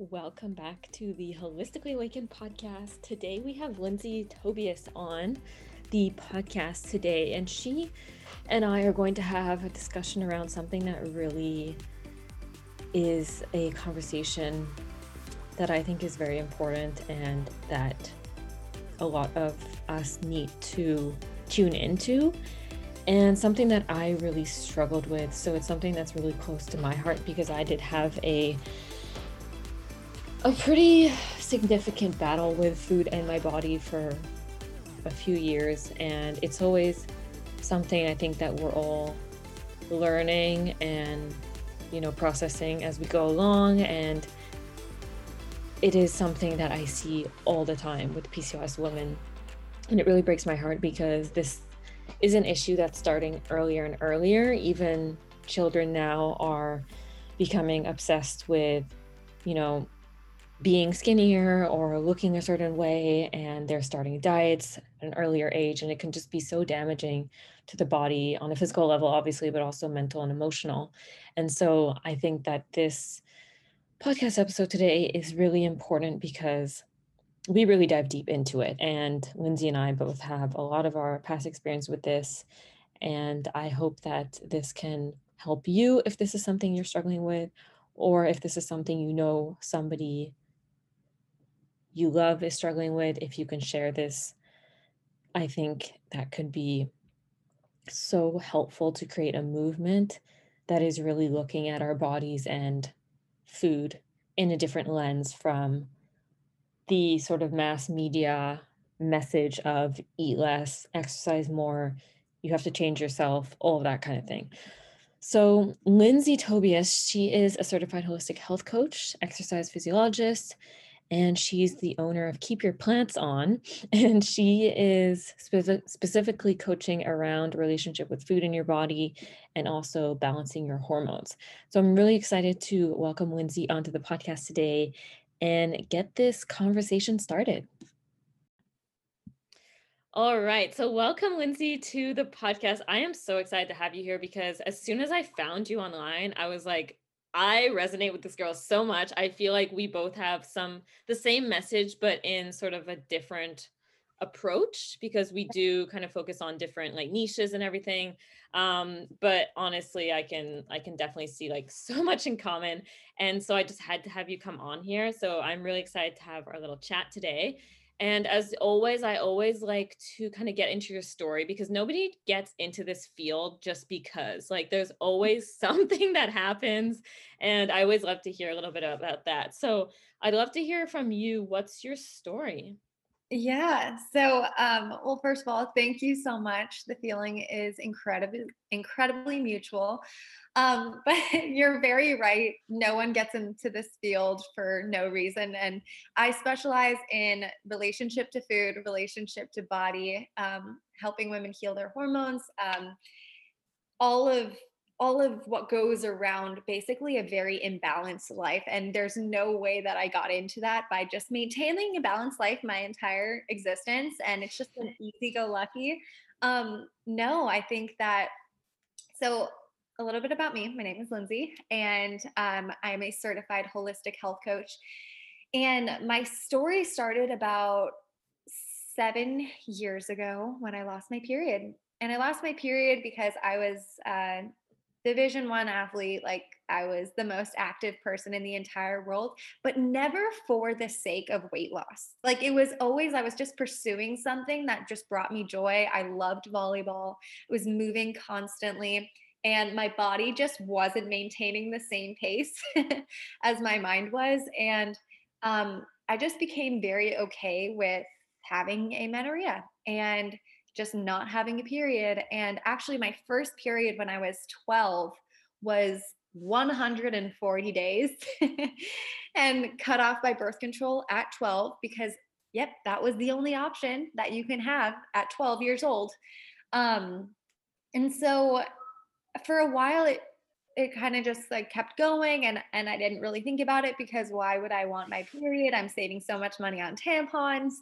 Welcome back to the Holistically Awakened podcast. Today we have Lindsay Tobias on the podcast today, and she and I are going to have a discussion around something that really is a conversation that I think is very important and that a lot of us need to tune into and something that I really struggled with. So it's something that's really close to my heart because I did have a a pretty significant battle with food and my body for a few years and it's always something I think that we're all learning and you know processing as we go along and it is something that I see all the time with PCOS women. And it really breaks my heart because this is an issue that's starting earlier and earlier. Even children now are becoming obsessed with you know being skinnier or looking a certain way and they're starting diets at an earlier age and it can just be so damaging to the body on a physical level obviously but also mental and emotional. And so i think that this podcast episode today is really important because we really dive deep into it and lindsay and i both have a lot of our past experience with this and i hope that this can help you if this is something you're struggling with or if this is something you know somebody you love is struggling with, if you can share this, I think that could be so helpful to create a movement that is really looking at our bodies and food in a different lens from the sort of mass media message of eat less, exercise more, you have to change yourself, all of that kind of thing. So, Lindsay Tobias, she is a certified holistic health coach, exercise physiologist, and she's the owner of Keep Your Plants On. And she is spe- specifically coaching around relationship with food in your body and also balancing your hormones. So I'm really excited to welcome Lindsay onto the podcast today and get this conversation started. All right. So, welcome, Lindsay, to the podcast. I am so excited to have you here because as soon as I found you online, I was like, I resonate with this girl so much. I feel like we both have some the same message, but in sort of a different approach because we do kind of focus on different like niches and everything um but honestly i can i can definitely see like so much in common and so i just had to have you come on here so i'm really excited to have our little chat today and as always, I always like to kind of get into your story because nobody gets into this field just because. Like, there's always something that happens. And I always love to hear a little bit about that. So, I'd love to hear from you. What's your story? Yeah. So, um, well, first of all, thank you so much. The feeling is incredibly, incredibly mutual. Um, but you're very right. No one gets into this field for no reason. And I specialize in relationship to food, relationship to body, um, helping women heal their hormones. Um, all of all of what goes around basically a very imbalanced life. And there's no way that I got into that by just maintaining a balanced life my entire existence. And it's just an easy go lucky. Um, no, I think that so a little bit about me. My name is Lindsay, and um, I'm a certified holistic health coach. And my story started about seven years ago when I lost my period. And I lost my period because I was uh, division one athlete like i was the most active person in the entire world but never for the sake of weight loss. Like it was always i was just pursuing something that just brought me joy. I loved volleyball. It was moving constantly and my body just wasn't maintaining the same pace as my mind was and um, i just became very okay with having amenorrhea and just not having a period. And actually, my first period when I was 12 was 140 days and cut off by birth control at 12 because, yep, that was the only option that you can have at 12 years old. Um, and so for a while, it it kind of just like kept going and and I didn't really think about it because why would I want my period? I'm saving so much money on tampons.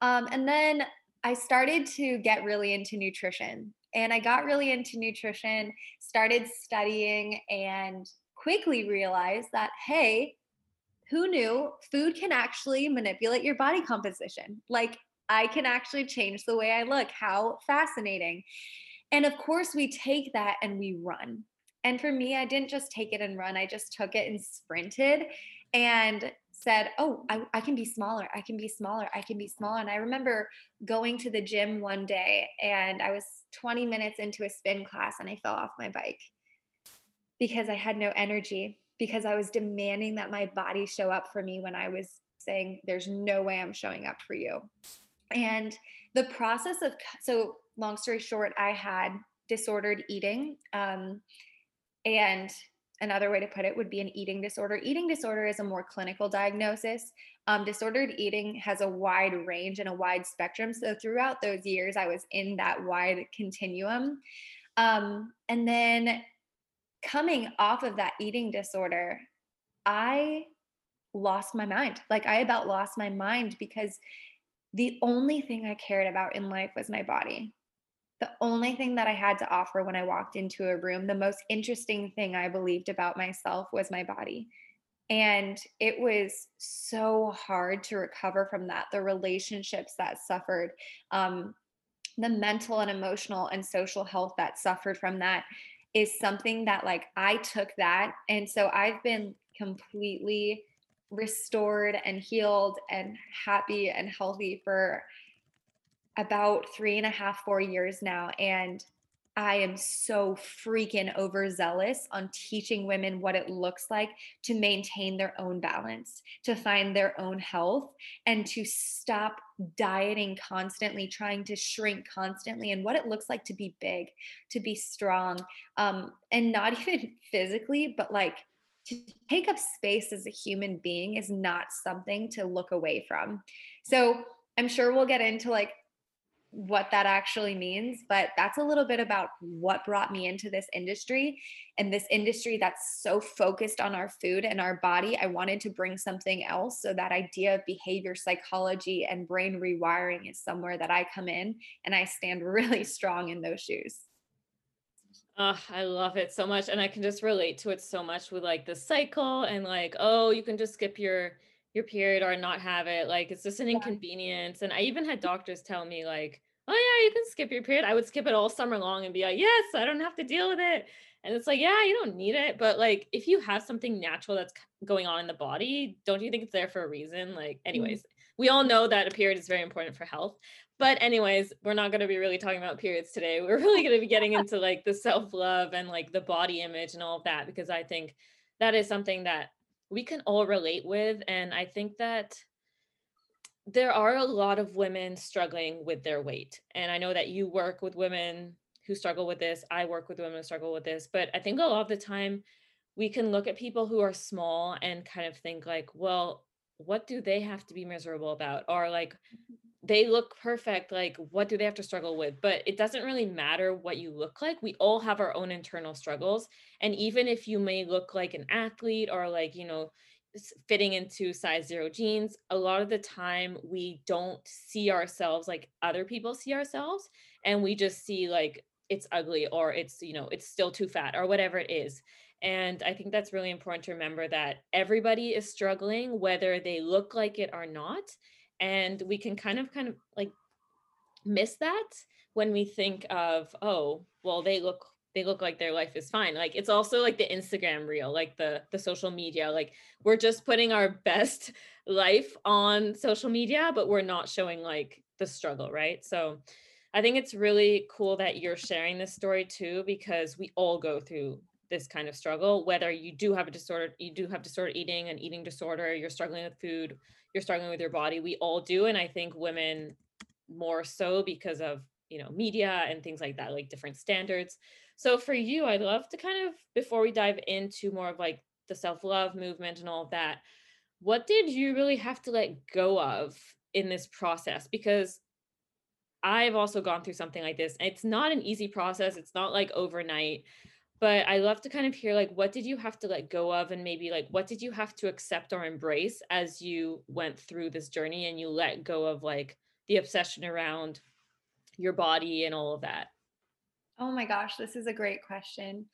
Um, and then I started to get really into nutrition. And I got really into nutrition, started studying, and quickly realized that, hey, who knew food can actually manipulate your body composition? Like, I can actually change the way I look. How fascinating. And of course, we take that and we run. And for me, I didn't just take it and run, I just took it and sprinted and said, Oh, I, I, can be smaller. I can be smaller. I can be smaller. And I remember going to the gym one day and I was 20 minutes into a spin class and I fell off my bike because I had no energy, because I was demanding that my body show up for me when I was saying, There's no way I'm showing up for you. And the process of, so long story short, I had disordered eating. Um, and another way to put it would be an eating disorder. Eating disorder is a more clinical diagnosis. Um, disordered eating has a wide range and a wide spectrum. So throughout those years, I was in that wide continuum. Um, and then coming off of that eating disorder, I lost my mind. Like I about lost my mind because the only thing I cared about in life was my body the only thing that I had to offer when I walked into a room, the most interesting thing I believed about myself was my body. And it was so hard to recover from that. The relationships that suffered, um, the mental and emotional and social health that suffered from that is something that, like, I took that. And so I've been completely restored and healed and happy and healthy for about three and a half, four years now. And I am so freaking overzealous on teaching women what it looks like to maintain their own balance, to find their own health, and to stop dieting constantly, trying to shrink constantly, and what it looks like to be big, to be strong, um, and not even physically, but like to take up space as a human being is not something to look away from. So I'm sure we'll get into like what that actually means but that's a little bit about what brought me into this industry and this industry that's so focused on our food and our body i wanted to bring something else so that idea of behavior psychology and brain rewiring is somewhere that i come in and i stand really strong in those shoes Oh, I love it so much. And I can just relate to it so much with like the cycle and like, oh, you can just skip your your period or not have it. Like it's just an inconvenience. And I even had doctors tell me like, oh yeah, you can skip your period. I would skip it all summer long and be like, yes, I don't have to deal with it. And it's like, yeah, you don't need it. But like if you have something natural that's going on in the body, don't you think it's there for a reason? Like, mm-hmm. anyways, we all know that a period is very important for health. But anyways, we're not going to be really talking about periods today. We're really going to be getting into like the self-love and like the body image and all of that because I think that is something that we can all relate with. And I think that there are a lot of women struggling with their weight. And I know that you work with women who struggle with this. I work with women who struggle with this. But I think a lot of the time we can look at people who are small and kind of think like, well, what do they have to be miserable about? Or like, mm-hmm. They look perfect like what do they have to struggle with? But it doesn't really matter what you look like we all have our own internal struggles and even if you may look like an athlete or like you know fitting into size zero jeans a lot of the time we don't see ourselves like other people see ourselves and we just see like it's ugly or it's you know it's still too fat or whatever it is and i think that's really important to remember that everybody is struggling whether they look like it or not and we can kind of kind of like miss that when we think of oh well they look they look like their life is fine. Like it's also like the instagram reel like the the social media like we're just putting our best life on social media but we're not showing like the struggle right? So i think it's really cool that you're sharing this story too because we all go through this kind of struggle whether you do have a disorder you do have disordered eating an eating disorder you're struggling with food you're struggling with your body we all do and i think women more so because of you know media and things like that like different standards. So for you i'd love to kind of before we dive into more of like the self-love movement and all of that what did you really have to let go of in this process? Because i've also gone through something like this it's not an easy process it's not like overnight but I love to kind of hear like what did you have to let go of and maybe like what did you have to accept or embrace as you went through this journey and you let go of like the obsession around your body and all of that? Oh my gosh, this is a great question.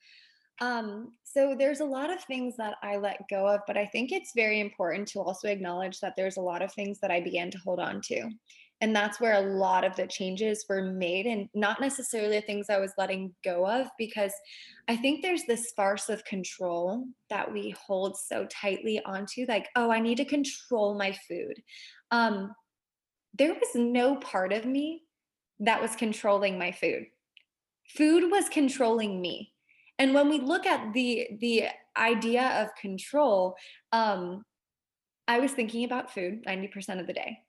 Um, so there's a lot of things that I let go of, but I think it's very important to also acknowledge that there's a lot of things that I began to hold on to. And that's where a lot of the changes were made, and not necessarily the things I was letting go of, because I think there's this farce of control that we hold so tightly onto, like, oh, I need to control my food. Um, there was no part of me that was controlling my food. Food was controlling me. And when we look at the the idea of control, um, I was thinking about food 90% of the day.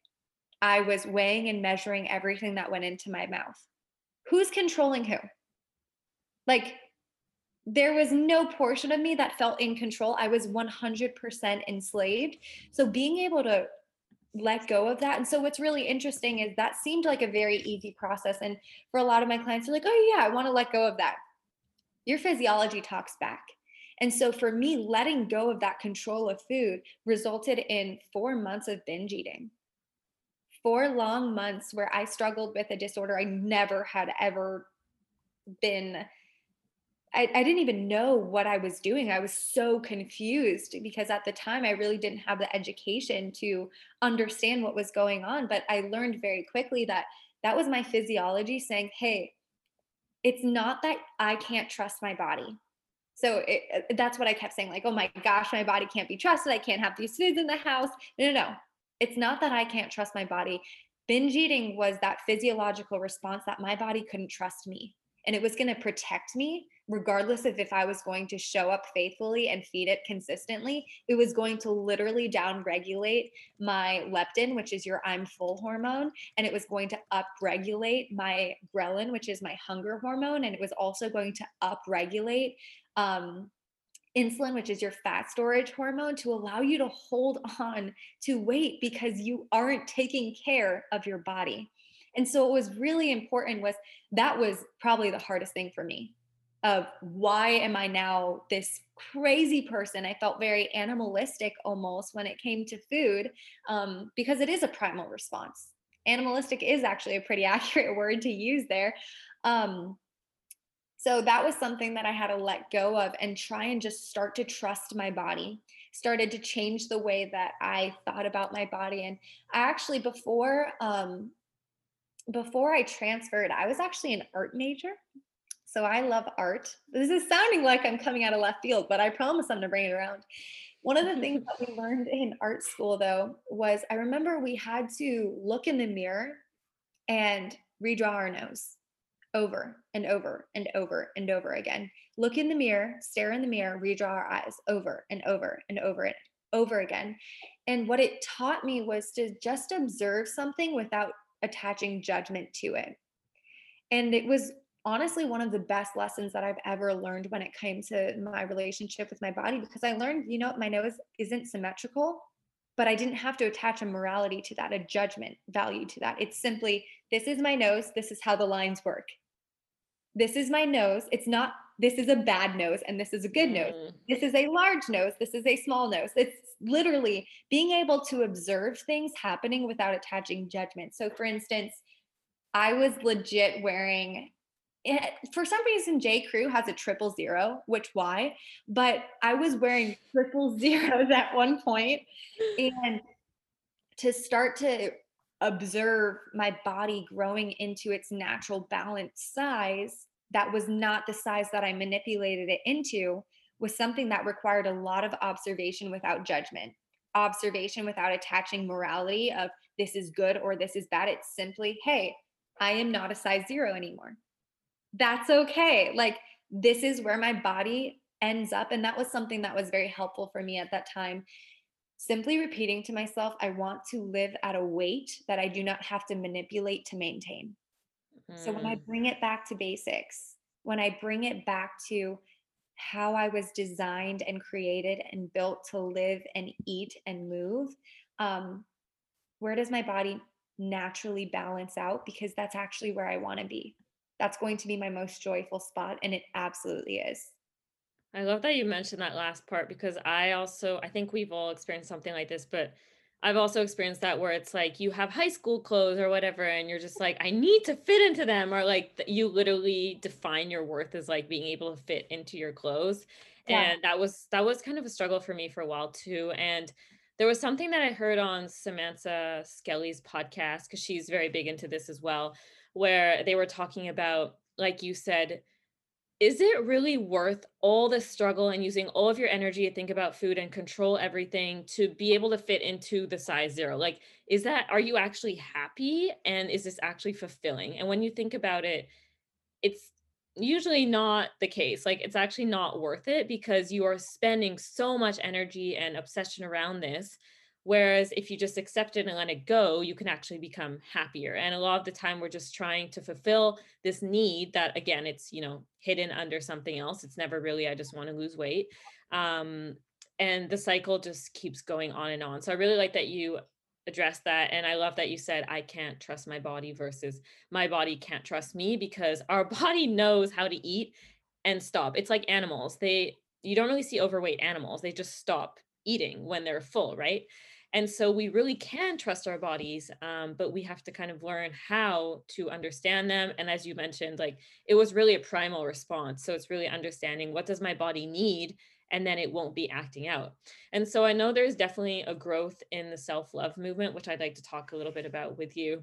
I was weighing and measuring everything that went into my mouth. Who's controlling who? Like, there was no portion of me that felt in control. I was 100% enslaved. So, being able to let go of that. And so, what's really interesting is that seemed like a very easy process. And for a lot of my clients, they're like, oh, yeah, I want to let go of that. Your physiology talks back. And so, for me, letting go of that control of food resulted in four months of binge eating four long months where I struggled with a disorder I never had ever been. I, I, didn't even know what I was doing. I was so confused because at the time I really didn't have the education to understand what was going on. But I learned very quickly that that was my physiology saying, hey, it's not that I can't trust my body. So it, that's what I kept saying, like, oh my gosh, my body can't be trusted. I can't have these foods in the house. No, no, no it's not that I can't trust my body. Binge eating was that physiological response that my body couldn't trust me. And it was going to protect me, regardless of if I was going to show up faithfully and feed it consistently. It was going to literally down regulate my leptin, which is your I'm full hormone. And it was going to up regulate my ghrelin, which is my hunger hormone. And it was also going to up regulate um, insulin, which is your fat storage hormone, to allow you to hold on to weight because you aren't taking care of your body. And so it was really important was that was probably the hardest thing for me of why am I now this crazy person? I felt very animalistic almost when it came to food um, because it is a primal response. Animalistic is actually a pretty accurate word to use there. Um, so that was something that I had to let go of and try and just start to trust my body. Started to change the way that I thought about my body. And I actually before um before I transferred, I was actually an art major. So I love art. This is sounding like I'm coming out of left field, but I promise I'm gonna bring it around. One of the things that we learned in art school though was I remember we had to look in the mirror and redraw our nose over and over and over and over again. Look in the mirror, stare in the mirror, redraw our eyes over and over and over and over again. And what it taught me was to just observe something without attaching judgment to it. And it was honestly one of the best lessons that I've ever learned when it came to my relationship with my body because I learned, you know, my nose isn't symmetrical, but I didn't have to attach a morality to that, a judgment value to that. It's simply, this is my nose, this is how the lines work this is my nose. It's not, this is a bad nose and this is a good nose. Mm. This is a large nose. This is a small nose. It's literally being able to observe things happening without attaching judgment. So, for instance, I was legit wearing eh, for some reason J. Crew has a triple zero, which why? But I was wearing triple zeros at one point, and to start to observe my body growing into its natural balanced size that was not the size that I manipulated it into was something that required a lot of observation without judgment. Observation without attaching morality of this is good or this is bad. It's simply hey i am not a size 0 anymore. That's okay. Like this is where my body ends up and that was something that was very helpful for me at that time simply repeating to myself, I want to live at a weight that I do not have to manipulate to maintain. Mm-hmm. So when I mm. bring it back to basics, when I bring it back to how I was designed and created and built to live and eat and move, um, where does my body naturally balance out? Because that's actually where I want to be. That's going to be my most joyful spot. And it absolutely is. I love that you mentioned that last part because I also I think we've all experienced something like this, but I've also experienced that where it's like you have high school clothes or whatever, and you're just like, I need to fit into them, or like you literally define your worth as like being able to fit into your clothes. Yeah. And that was that was kind of a struggle for me for a while too. And there was something that I heard on Samantha Skelly's podcast, because she's very big into this as well, where they were talking about, like you said, is it really worth all the struggle and using all of your energy to think about food and control everything to be able to fit into the size zero? Like, is that, are you actually happy? And is this actually fulfilling? And when you think about it, it's usually not the case. Like, it's actually not worth it because you are spending so much energy and obsession around this Whereas if you just accept it and let it go, you can actually become happier. And a lot of the time we're just trying to fulfill this need that again, it's, you know, hidden under something else. It's never really, I just want to lose weight. Um, and the cycle just keeps going on and on. So I really like that you address that. And I love that you said, I can't trust my body versus my body can't trust me because our body knows how to eat and stop. It's like animals. They, you don't really see overweight animals. They just stop eating when they're full, right? And so we really can trust our bodies, um, but we have to kind of learn how to understand them. And as you mentioned, like it was really a primal response. So it's really understanding what does my body need and then it won't be acting out. And so I know there's definitely a growth in the self-love movement, which I'd like to talk a little bit about with you.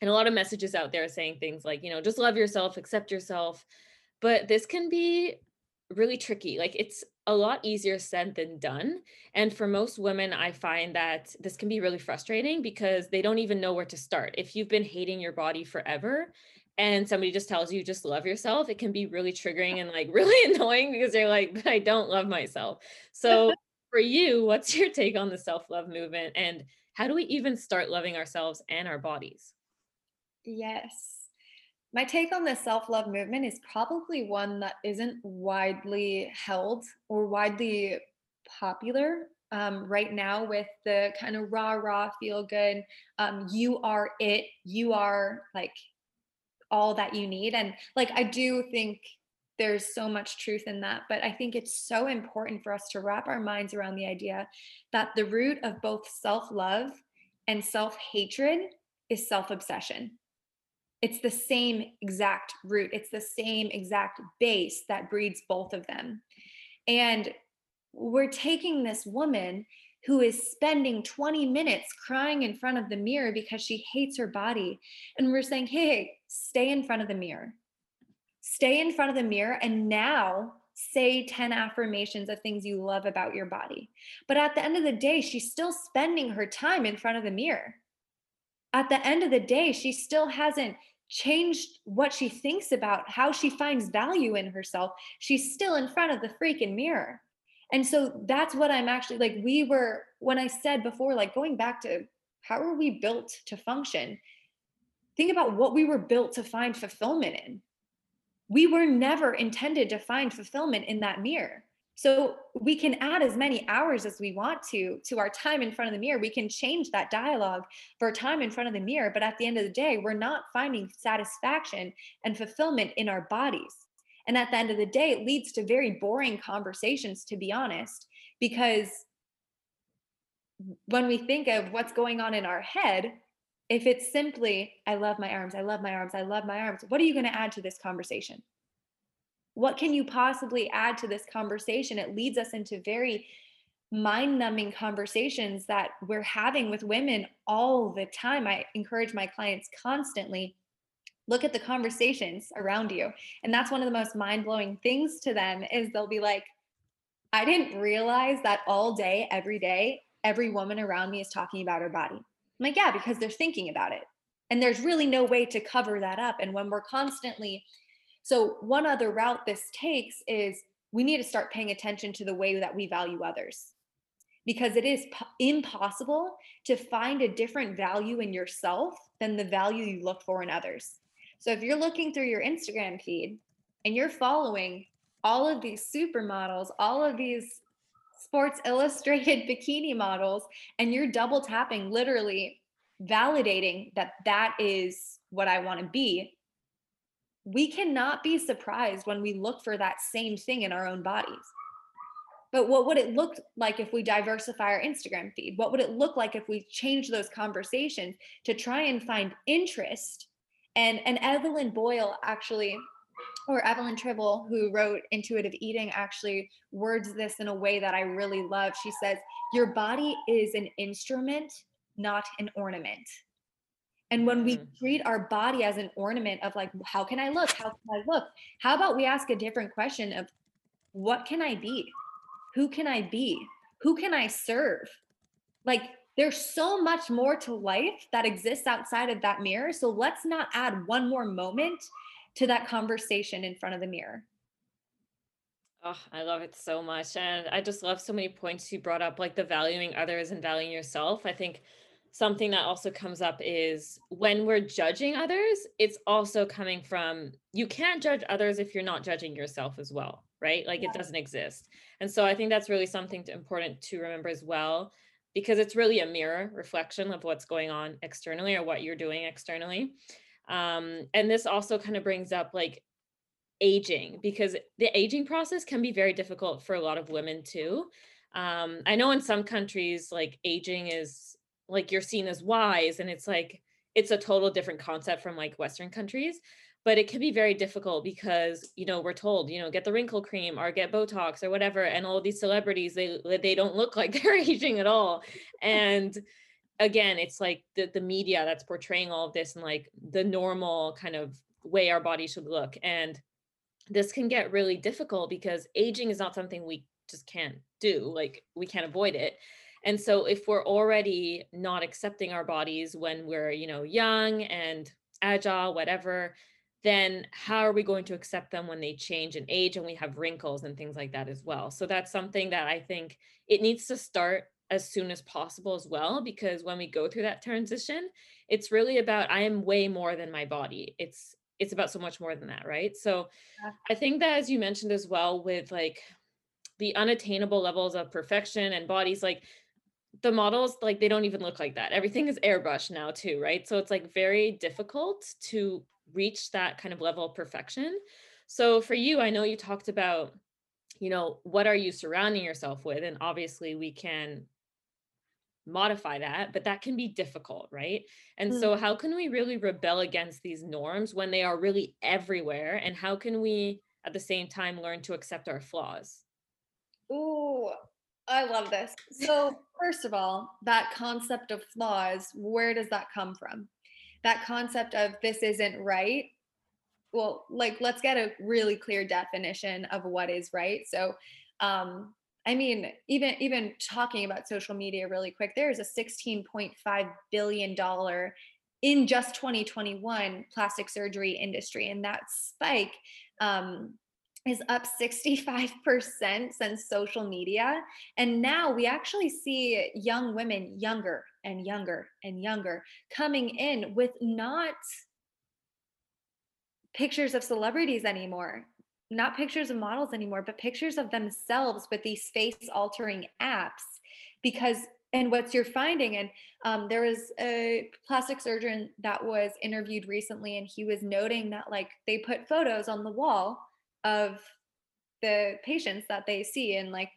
And a lot of messages out there saying things like, you know, just love yourself, accept yourself. But this can be really tricky. Like it's a lot easier said than done. And for most women, I find that this can be really frustrating because they don't even know where to start. If you've been hating your body forever and somebody just tells you just love yourself, it can be really triggering and like really annoying because they're like, but I don't love myself. So for you, what's your take on the self love movement and how do we even start loving ourselves and our bodies? Yes. My take on the self love movement is probably one that isn't widely held or widely popular um, right now with the kind of rah rah feel good. Um, you are it, you are like all that you need. And like, I do think there's so much truth in that, but I think it's so important for us to wrap our minds around the idea that the root of both self love and self hatred is self obsession it's the same exact root. It's the same exact base that breeds both of them. And we're taking this woman who is spending 20 minutes crying in front of the mirror because she hates her body. And we're saying hey stay in front of the mirror. Stay in front of the mirror and now say 10 affirmations of things you love about your body. But at the end of the day she's still spending her time in front of the mirror. At the end of the day she still hasn't changed what she thinks about how she finds value in herself, she's still in front of the freaking mirror. And so that's what I'm actually like. We were, when I said before, like going back to how are we built to function? Think about what we were built to find fulfillment in. We were never intended to find fulfillment in that mirror. So we can add as many hours as we want to to our time in front of the mirror. We can change that dialogue for time in front of the mirror, but at the end of the day, we're not finding satisfaction and fulfillment in our bodies. And at the end of the day, it leads to very boring conversations, to be honest, because when we think of what's going on in our head, if it's simply, I love my arms, I love my arms, I love my arms, what are you going to add to this conversation? What can you possibly add to this conversation? It leads us into very mind numbing conversations that we're having with women all the time. I encourage my clients constantly look at the conversations around you. And that's one of the most mind blowing things to them is they'll be like i didn't realize that all day every day every woman around me is talking about her body. I'm like yeah because they're thinking about it. And there's really no way to cover that up. And when we're constantly so, one other route this takes is we need to start paying attention to the way that we value others because it is po- impossible to find a different value in yourself than the value you look for in others. So, if you're looking through your Instagram feed and you're following all of these supermodels, all of these Sports Illustrated bikini models, and you're double tapping, literally validating that that is what I want to be, we cannot be surprised when we look for that same thing in our own bodies. but what would it look like if we diversify our Instagram feed? What would it look like if we change those conversations to try and find interest? And and Evelyn Boyle actually or Evelyn Tribole, who wrote Intuitive Eating, actually words this in a way that I really love. She says, Your body is an instrument, not an ornament. And when we mm. treat our body as an ornament of like, how can I look? How can I look? How about we ask a different question of what can I be? Who can I be? Who can I serve? Like, there's so much more to life that exists outside of that mirror. So let's not add one more moment to that conversation in front of the mirror. Oh, I love it so much. And I just love so many points you brought up, like the valuing others and valuing yourself. I think something that also comes up is when we're judging others, it's also coming from you can't judge others if you're not judging yourself as well, right? Like yeah. it doesn't exist. And so I think that's really something to, important to remember as well, because it's really a mirror reflection of what's going on externally or what you're doing externally. Um, and this also kind of brings up like aging because the aging process can be very difficult for a lot of women too. Um, I know in some countries, like aging is like you're seen as wise, and it's like it's a total different concept from like Western countries. But it can be very difficult because you know we're told you know get the wrinkle cream or get Botox or whatever, and all these celebrities they they don't look like they're aging at all, and again it's like the, the media that's portraying all of this and like the normal kind of way our body should look and this can get really difficult because aging is not something we just can't do like we can't avoid it and so if we're already not accepting our bodies when we're you know young and agile whatever then how are we going to accept them when they change in age and we have wrinkles and things like that as well? So that's something that i think it needs to start as soon as possible as well because when we go through that transition it's really about i am way more than my body. It's it's about so much more than that right? So i think that as you mentioned as well with like the unattainable levels of perfection and bodies like the models like they don't even look like that everything is airbrushed now too right so it's like very difficult to reach that kind of level of perfection so for you i know you talked about you know what are you surrounding yourself with and obviously we can modify that, but that can be difficult, right? And mm. so, how can we really rebel against these norms when they are really everywhere? And how can we, at the same time, learn to accept our flaws? Ooh, I love this. So, first of all, that concept of flaws, where does that come from? That concept of this isn't right. Well, like, let's get a really clear definition of what is right. So, um, I mean, even even talking about social media really quick, there is a 16.5 billion dollar in just 2021 plastic surgery industry, and that spike um, is up 65% since social media. And now we actually see young women, younger and younger and younger, coming in with not pictures of celebrities anymore not pictures of models anymore, but pictures of themselves with these face altering apps. Because, and what's you're finding, and um, there was a plastic surgeon that was interviewed recently, and he was noting that like they put photos on the wall of the patients that they see and like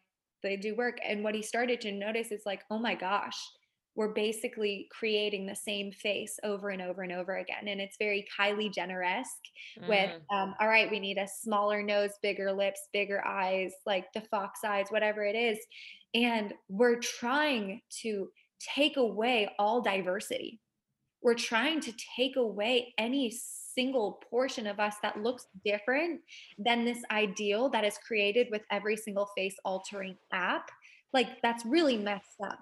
they do work. And what he started to notice is like, oh my gosh, we're basically creating the same face over and over and over again. And it's very Kylie Jenner esque mm. with, um, all right, we need a smaller nose, bigger lips, bigger eyes, like the fox eyes, whatever it is. And we're trying to take away all diversity. We're trying to take away any single portion of us that looks different than this ideal that is created with every single face altering app. Like, that's really messed up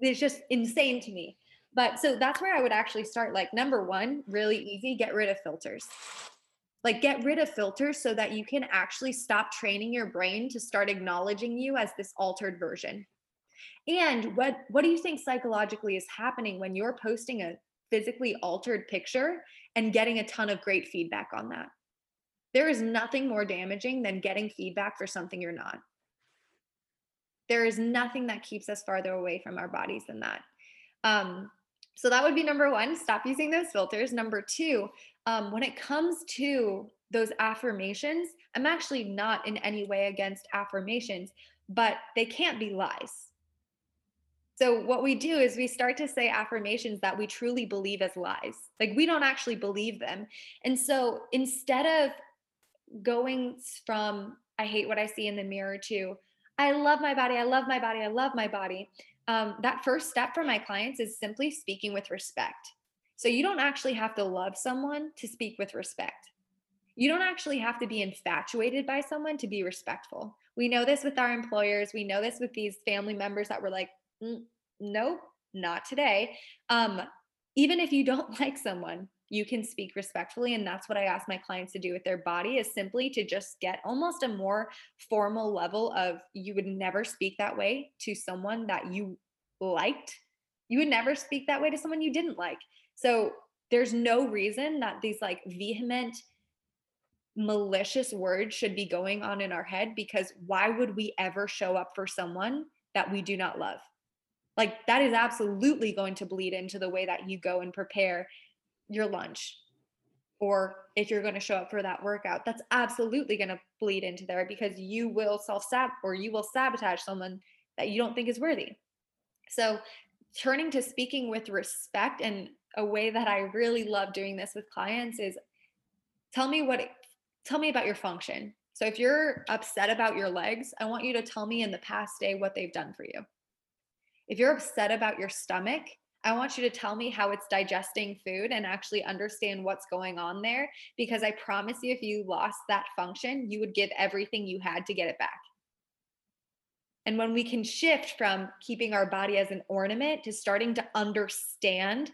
it's just insane to me. But so that's where I would actually start. Like, number one, really easy get rid of filters. Like, get rid of filters so that you can actually stop training your brain to start acknowledging you as this altered version. And what, what do you think psychologically is happening when you're posting a physically altered picture and getting a ton of great feedback on that? There is nothing more damaging than getting feedback for something you're not. There is nothing that keeps us farther away from our bodies than that. Um, so that would be number one stop using those filters. Number two, um, when it comes to those affirmations, I'm actually not in any way against affirmations, but they can't be lies. So, what we do is we start to say affirmations that we truly believe as lies. Like, we don't actually believe them. And so, instead of going from, I hate what I see in the mirror to, I love my body, I love my body, I love my body, um, that first step for my clients is simply speaking with respect. So, you don't actually have to love someone to speak with respect. You don't actually have to be infatuated by someone to be respectful. We know this with our employers. We know this with these family members that were like, nope, not today. Um, even if you don't like someone, you can speak respectfully. And that's what I ask my clients to do with their body is simply to just get almost a more formal level of you would never speak that way to someone that you liked. You would never speak that way to someone you didn't like. So there's no reason that these like vehement, malicious words should be going on in our head because why would we ever show up for someone that we do not love? Like that is absolutely going to bleed into the way that you go and prepare your lunch. Or if you're going to show up for that workout, that's absolutely going to bleed into there because you will self sab or you will sabotage someone that you don't think is worthy. So, turning to speaking with respect and a way that I really love doing this with clients is tell me what tell me about your function. So if you're upset about your legs, I want you to tell me in the past day what they've done for you. If you're upset about your stomach, I want you to tell me how it's digesting food and actually understand what's going on there because I promise you if you lost that function, you would give everything you had to get it back. And when we can shift from keeping our body as an ornament to starting to understand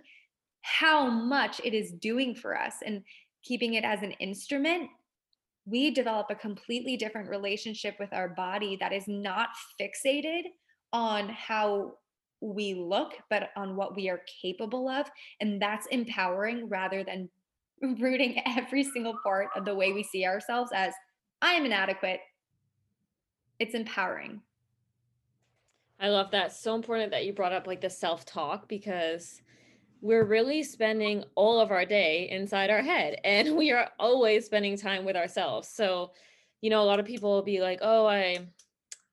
how much it is doing for us and keeping it as an instrument, we develop a completely different relationship with our body that is not fixated on how we look, but on what we are capable of. And that's empowering rather than rooting every single part of the way we see ourselves as I am inadequate. It's empowering. I love that. So important that you brought up like the self talk because we're really spending all of our day inside our head and we are always spending time with ourselves so you know a lot of people will be like oh i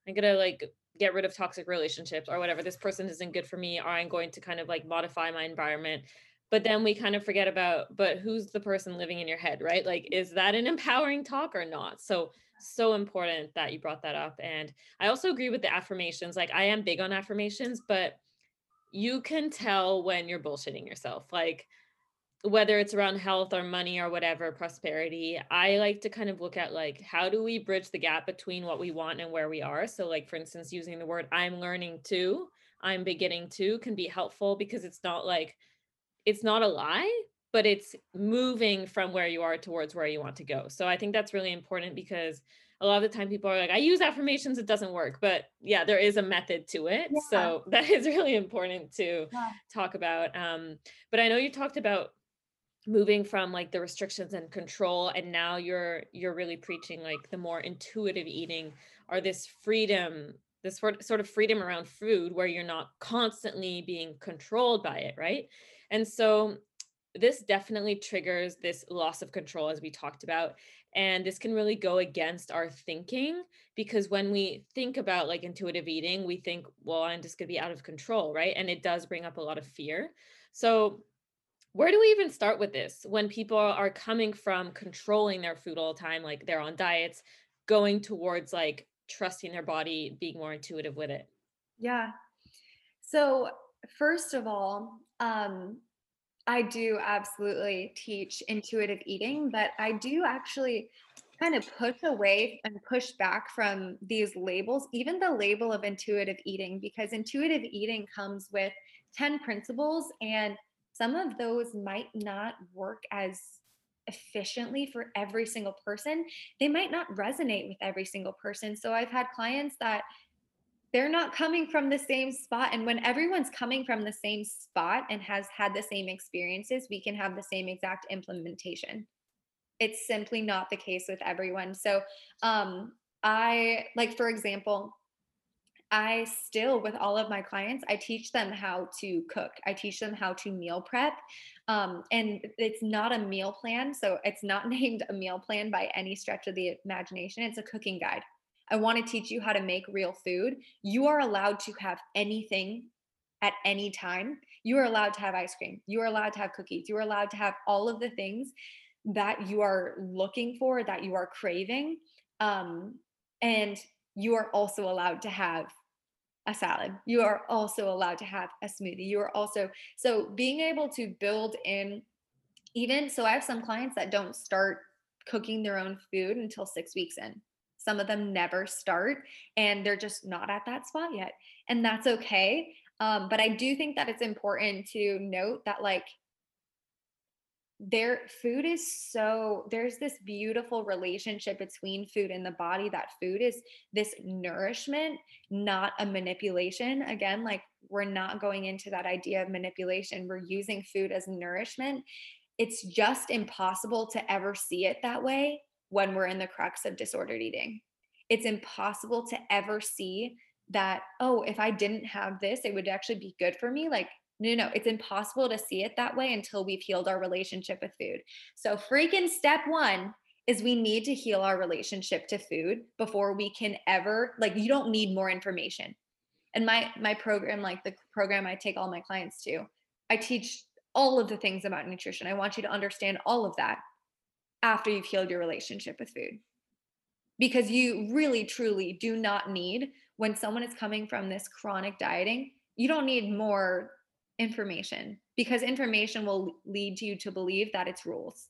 i'm gonna like get rid of toxic relationships or whatever this person isn't good for me or i'm going to kind of like modify my environment. But then we kind of forget about but who's the person living in your head? Right? Like is that an empowering talk or not? So so important that you brought that up. And i also agree with the affirmations. Like i am big on affirmations but you can tell when you're bullshitting yourself. Like whether it's around health or money or whatever, prosperity, I like to kind of look at like how do we bridge the gap between what we want and where we are. So like for instance, using the word I'm learning to, I'm beginning to can be helpful because it's not like it's not a lie, but it's moving from where you are towards where you want to go. So I think that's really important because a lot of the time people are like, I use affirmations, it doesn't work. But yeah, there is a method to it. Yeah. So that is really important to yeah. talk about. Um, but I know you talked about moving from like the restrictions and control and now you're you're really preaching like the more intuitive eating or this freedom this sort of freedom around food where you're not constantly being controlled by it right? And so this definitely triggers this loss of control as we talked about and this can really go against our thinking because when we think about like intuitive eating we think well i'm just going to be out of control right? And it does bring up a lot of fear. So where do we even start with this when people are coming from controlling their food all the time like they're on diets going towards like trusting their body being more intuitive with it? Yeah. So first of all um I do absolutely teach intuitive eating, but I do actually kind of push away and push back from these labels, even the label of intuitive eating, because intuitive eating comes with 10 principles, and some of those might not work as efficiently for every single person. They might not resonate with every single person. So I've had clients that they're not coming from the same spot. And when everyone's coming from the same spot and has had the same experiences, we can have the same exact implementation. It's simply not the case with everyone. So, um, I like, for example, I still, with all of my clients, I teach them how to cook. I teach them how to meal prep. Um, and it's not a meal plan. So it's not named a meal plan by any stretch of the imagination. It's a cooking guide. I want to teach you how to make real food. You are allowed to have anything at any time. You are allowed to have ice cream. You are allowed to have cookies. You are allowed to have all of the things that you are looking for, that you are craving. Um, and you are also allowed to have a salad. You are also allowed to have a smoothie. You are also, so being able to build in, even so, I have some clients that don't start cooking their own food until six weeks in. Some of them never start and they're just not at that spot yet. And that's okay. Um, but I do think that it's important to note that, like, their food is so there's this beautiful relationship between food and the body that food is this nourishment not a manipulation. Again like we're not going into that idea of manipulation. We're using food as nourishment. It's just impossible to ever see it that way when we're in the crux of disordered eating. It's impossible to ever see that oh if i didn't have this it would actually be good for me. Like no, no, it's impossible to see it that way until we've healed our relationship with food. So, freaking step one is we need to heal our relationship to food before we can ever like you don't need more information. And my my program like the program I take all my clients to, I teach all of the things about nutrition. I want you to understand all of that after you've healed your relationship with food. Because you really truly do not need when someone is coming from this chronic dieting, you don't need more information because information will lead you to believe that it's rules.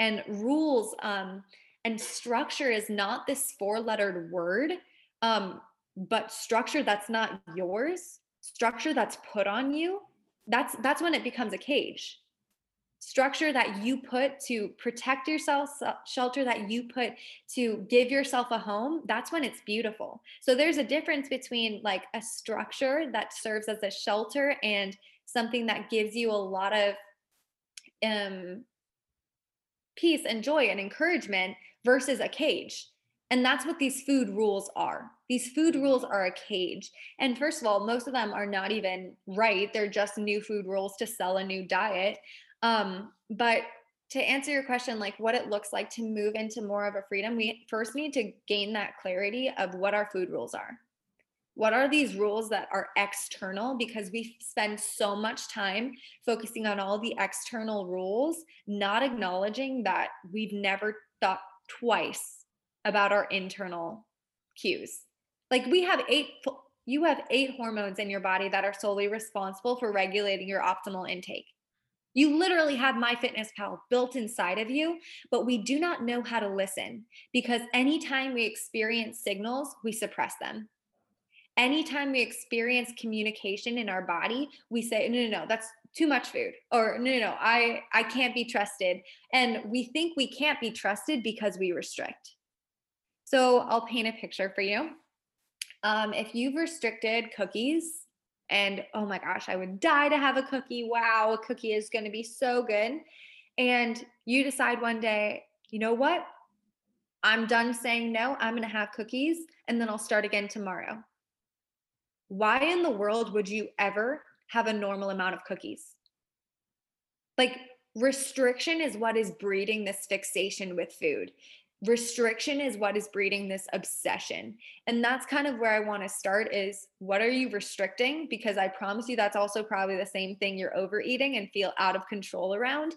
And rules um, and structure is not this four lettered word, um, but structure that's not yours, structure that's put on you. That's that's when it becomes a cage. Structure that you put to protect yourself, shelter that you put to give yourself a home, that's when it's beautiful. So there's a difference between like a structure that serves as a shelter and something that gives you a lot of um, peace and joy and encouragement versus a cage. And that's what these food rules are. These food rules are a cage. And first of all, most of them are not even right. They're just new food rules to sell a new diet. Um, but to answer your question, like what it looks like to move into more of a freedom, we first need to gain that clarity of what our food rules are. What are these rules that are external? Because we spend so much time focusing on all the external rules, not acknowledging that we've never thought twice about our internal cues. Like we have eight you have eight hormones in your body that are solely responsible for regulating your optimal intake. You literally have MyFitnessPal built inside of you, but we do not know how to listen because anytime we experience signals, we suppress them. Anytime we experience communication in our body, we say, no, no, no, that's too much food or no, no, no, I, I can't be trusted. And we think we can't be trusted because we restrict. So I'll paint a picture for you. Um, if you've restricted cookies and oh my gosh, I would die to have a cookie. Wow, a cookie is going to be so good. And you decide one day, you know what? I'm done saying no. I'm going to have cookies and then I'll start again tomorrow. Why in the world would you ever have a normal amount of cookies? Like, restriction is what is breeding this fixation with food restriction is what is breeding this obsession. And that's kind of where i want to start is what are you restricting? Because i promise you that's also probably the same thing you're overeating and feel out of control around.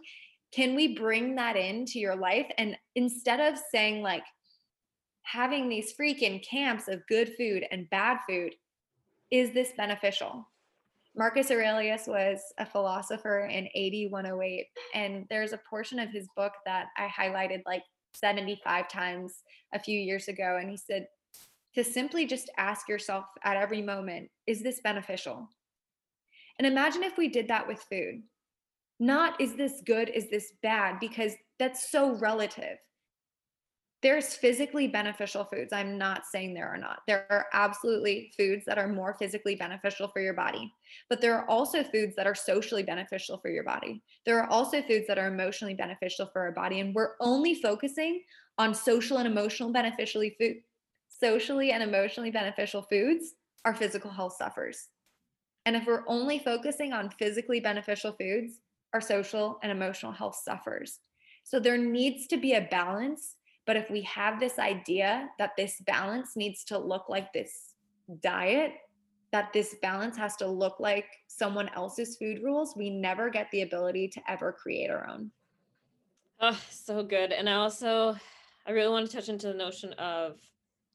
Can we bring that into your life? And instead of saying like having these freaking camps of good food and bad food is this beneficial? Marcus Aurelius was a philosopher in AD 108, and there's a portion of his book that I highlighted like 75 times a few years ago. And he said, to simply just ask yourself at every moment, is this beneficial? And imagine if we did that with food. Not is this good, is this bad, because that's so relative there's physically beneficial foods. I'm not saying there are not. There are absolutely foods that are more physically beneficial for your body, but there are also foods that are socially beneficial for your body. There are also foods that are emotionally beneficial for our body. And we're only focusing on social and emotional beneficially food. Socially and emotionally beneficial foods, our physical health suffers. And if we're only focusing on physically beneficial foods, our social and emotional health suffers. So there needs to be a balance But if we have this idea that this balance needs to look like this diet, that this balance has to look like someone else's food rules, we never get the ability to ever create our own. Oh, so good. And I also, I really want to touch into the notion of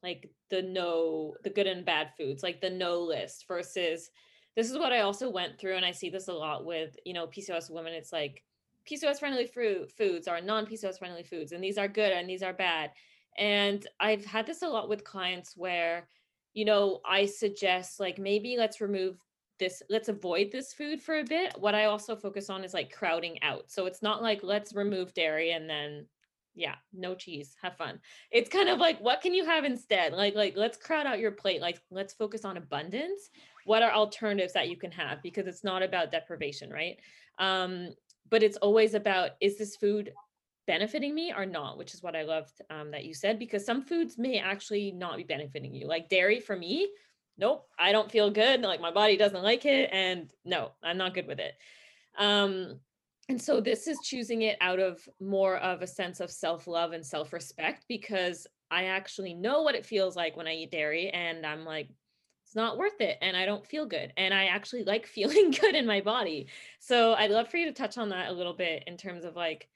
like the no, the good and bad foods, like the no list versus this is what I also went through. And I see this a lot with, you know, PCOS women. It's like PCOS friendly fruit foods are non PCOS friendly foods, and these are good and these are bad. And I've had this a lot with clients where, you know, I suggest like maybe let's remove this let's avoid this food for a bit. What i also focus on is like crowding out. So it's not like let's remove dairy and then yeah no cheese have fun. It's kind of like what can you have instead? Like like let's crowd out your plate. Like let's focus on abundance. What are alternatives that you can have? Because it's not about deprivation right? Um but it's always about is this food benefiting me or not which is what i loved um, that you said because some foods may actually not be benefiting you like dairy for me nope, I don't feel good. Like my body doesn't like it. And no, I'm not good with it. Um, and so this is choosing it out of more of a sense of self-love and self-respect because I actually know what it feels like when I eat dairy and I'm like, it's not worth it and I don't feel good. And I actually like feeling good in my body. So I'd love for you to touch on that a little bit in terms of like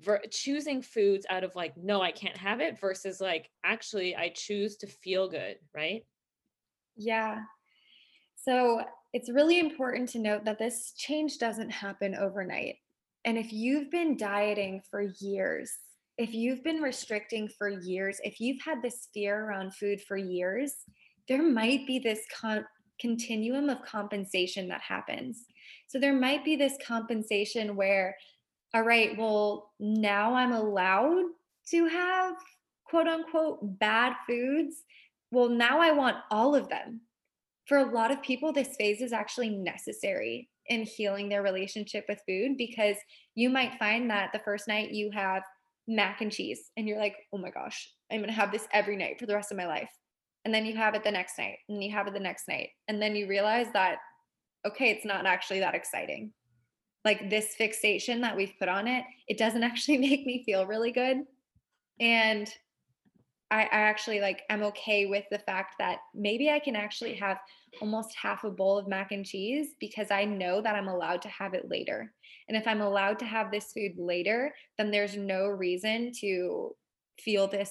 ver- choosing foods out of like, no, I can't have it versus like, actually, I choose to feel good, right? Yeah. So it's really important to note that this change doesn't happen overnight. And if you've been dieting for years, if you've been restricting for years, if you've had this fear around food for years, there might be this con- continuum of compensation that happens. So there might be this compensation where, all right, well, now I'm allowed to have quote unquote bad foods well, now I want all of them. For a lot of people, this phase is actually necessary in healing their relationship with food because you might find that the first night you have mac and cheese and you're like, oh my gosh, I'm going to have this every night for the rest of my life. And then you have it the next night and you have it the next night. And then you realize that, okay, it's not actually that exciting. Like this fixation that we've put on it, it doesn't actually make me feel really good. And I, I actually like I'm okay with the fact that maybe I can actually have almost half a bowl of mac and cheese because I know that I'm allowed to have it later. And if I'm allowed to have this food later, then there's no reason to feel this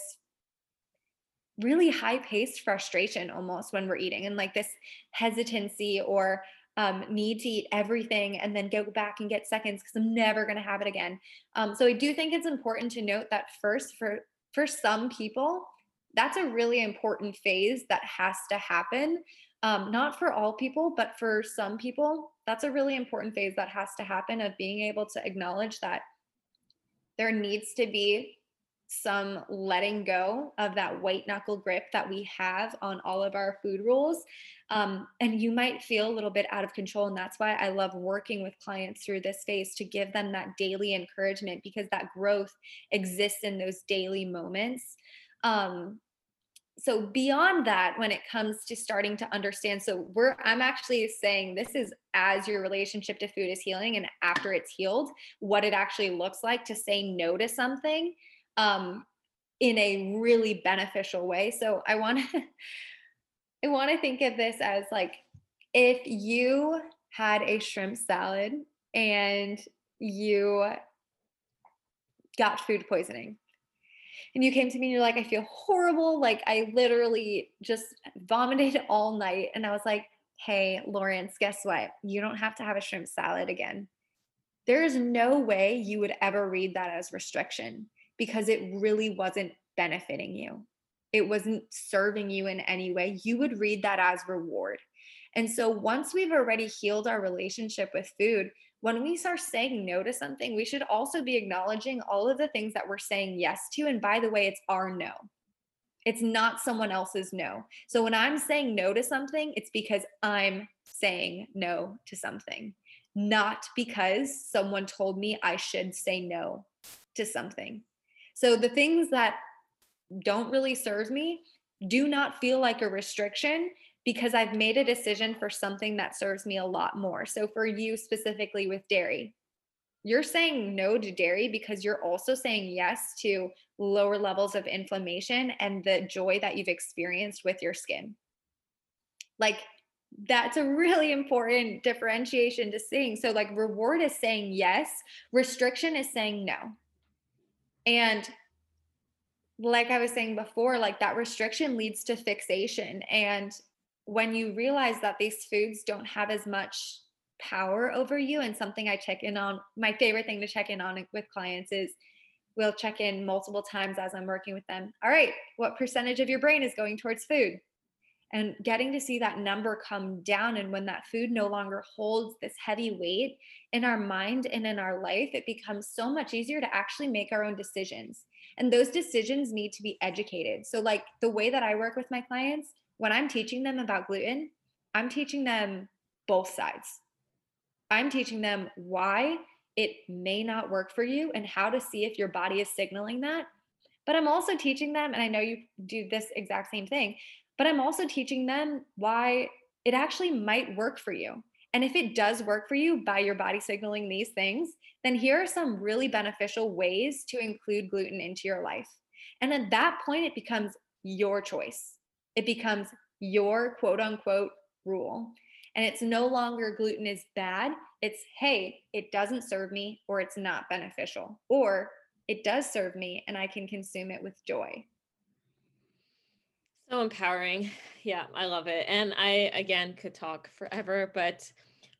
really high paced frustration almost when we're eating and like this hesitancy or um, need to eat everything and then go back and get seconds because I'm never going to have it again. Um, so I do think it's important to note that first for for some people, that's a really important phase that has to happen. Um, not for all people, but for some people, that's a really important phase that has to happen of being able to acknowledge that there needs to be some letting go of that white knuckle grip that we have on all of our food rules. Um, and you might feel a little bit out of control. And that's why I love working with clients through this phase to give them that daily encouragement because that growth exists in those daily moments. Um, so beyond that when it comes to starting to understand so we're i'm actually saying this is as your relationship to food is healing and after it's healed what it actually looks like to say no to something um, in a really beneficial way. So I want to I want to think of this as like if you had a shrimp salad and you got food poisoning and you came to me and you're like, I feel horrible. Like I literally just vomited all night. And I was like, hey, Lawrence, guess what? You don't have to have a shrimp salad again. There is no way you would ever read that as restriction because it really wasn't benefiting you. It wasn't serving you in any way. You would read that as reward. And so once we've already healed our relationship with food, when we start saying no to something, we should also be acknowledging all of the things that we're saying yes to. And by the way, it's our no. It's not someone else's no. So when I'm saying no to something, it's because I'm saying no to something, not because someone told me I should say no to something. So the things that don't really serve me do not feel like a restriction because I've made a decision for something that serves me a lot more. So for you specifically with dairy, you're saying no to dairy because you're also saying yes to lower levels of inflammation and the joy that you've experienced with your skin. Like that's a really important differentiation to seeing. So, like, reward is saying yes, restriction is saying no. And like I was saying before, like that restriction leads to fixation. And when you realize that these foods don't have as much power over you, and something I check in on, my favorite thing to check in on with clients is we'll check in multiple times as I'm working with them. All right, what percentage of your brain is going towards food? And getting to see that number come down and when that food no longer holds this heavy weight in our mind and in our life it becomes so much easier to actually make our own decisions. And those decisions need to be educated. So like the way that i work with my clients when i'm teaching them about gluten i'm teaching them both sides. I'm teaching them why it may not work for you and how to see if your body is signaling that. But i'm also teaching them and i know you do this exact same thing but I'm also teaching them why it actually might work for you. And if it does work for you by your body signaling these things, then here are some really beneficial ways to include gluten into your life. And at that point, it becomes your choice. It becomes your quote unquote rule. And it's no longer gluten is bad. It's, hey, it doesn't serve me or it's not beneficial, or it does serve me and I can consume it with joy. So empowering. Yeah, I love it. And I, again, could talk forever, but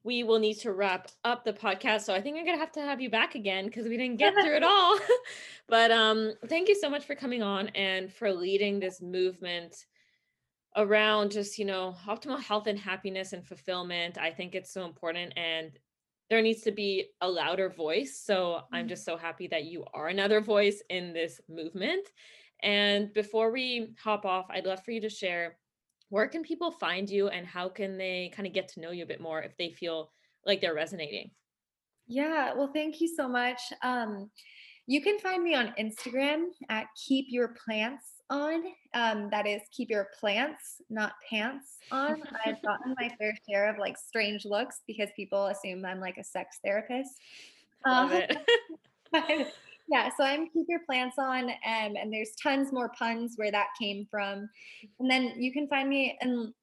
we will need to wrap up the podcast. So I think I'm going to have to have you back again because we didn't get through it all. but um, thank you so much for coming on and for leading this movement around just, you know, optimal health and happiness and fulfillment. I think it's so important. And there needs to be a louder voice. So I'm mm-hmm. just so happy that you are another voice in this movement. And before we hop off, I'd love for you to share where can people find you and how can they kind of get to know you a bit more if they feel like they're resonating? Yeah, well, thank you so much. Um, you can find me on Instagram at Keep Your Plants On. Um, that is Keep Your Plants, not Pants On. I've gotten my fair share of like strange looks because people assume I'm like a sex therapist. Love um, it. yeah so i'm keep your plants on um, and there's tons more puns where that came from. And then you can find me and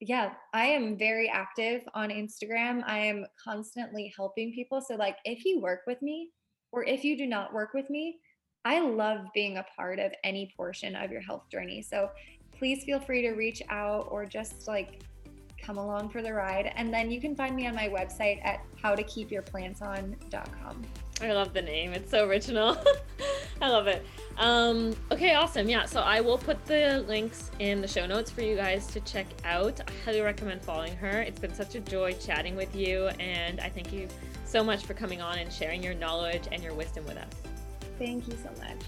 yeah i am very active on instagram. I am constantly helping people. So like if you work with me or if you do not work with me i love being a part of any portion of your health journey. So please feel free to reach out or just like come along for the ride and then you can find me on my website at howtokeepyourplantson.com I love the name. It's so original. I love it. Um, okay, awesome. Yeah, so I will put the links in the show notes for you guys to check out. I highly recommend following her. It's been such a joy chatting with you, and I thank you so much for coming on and sharing your knowledge and your wisdom with us. Thank you so much.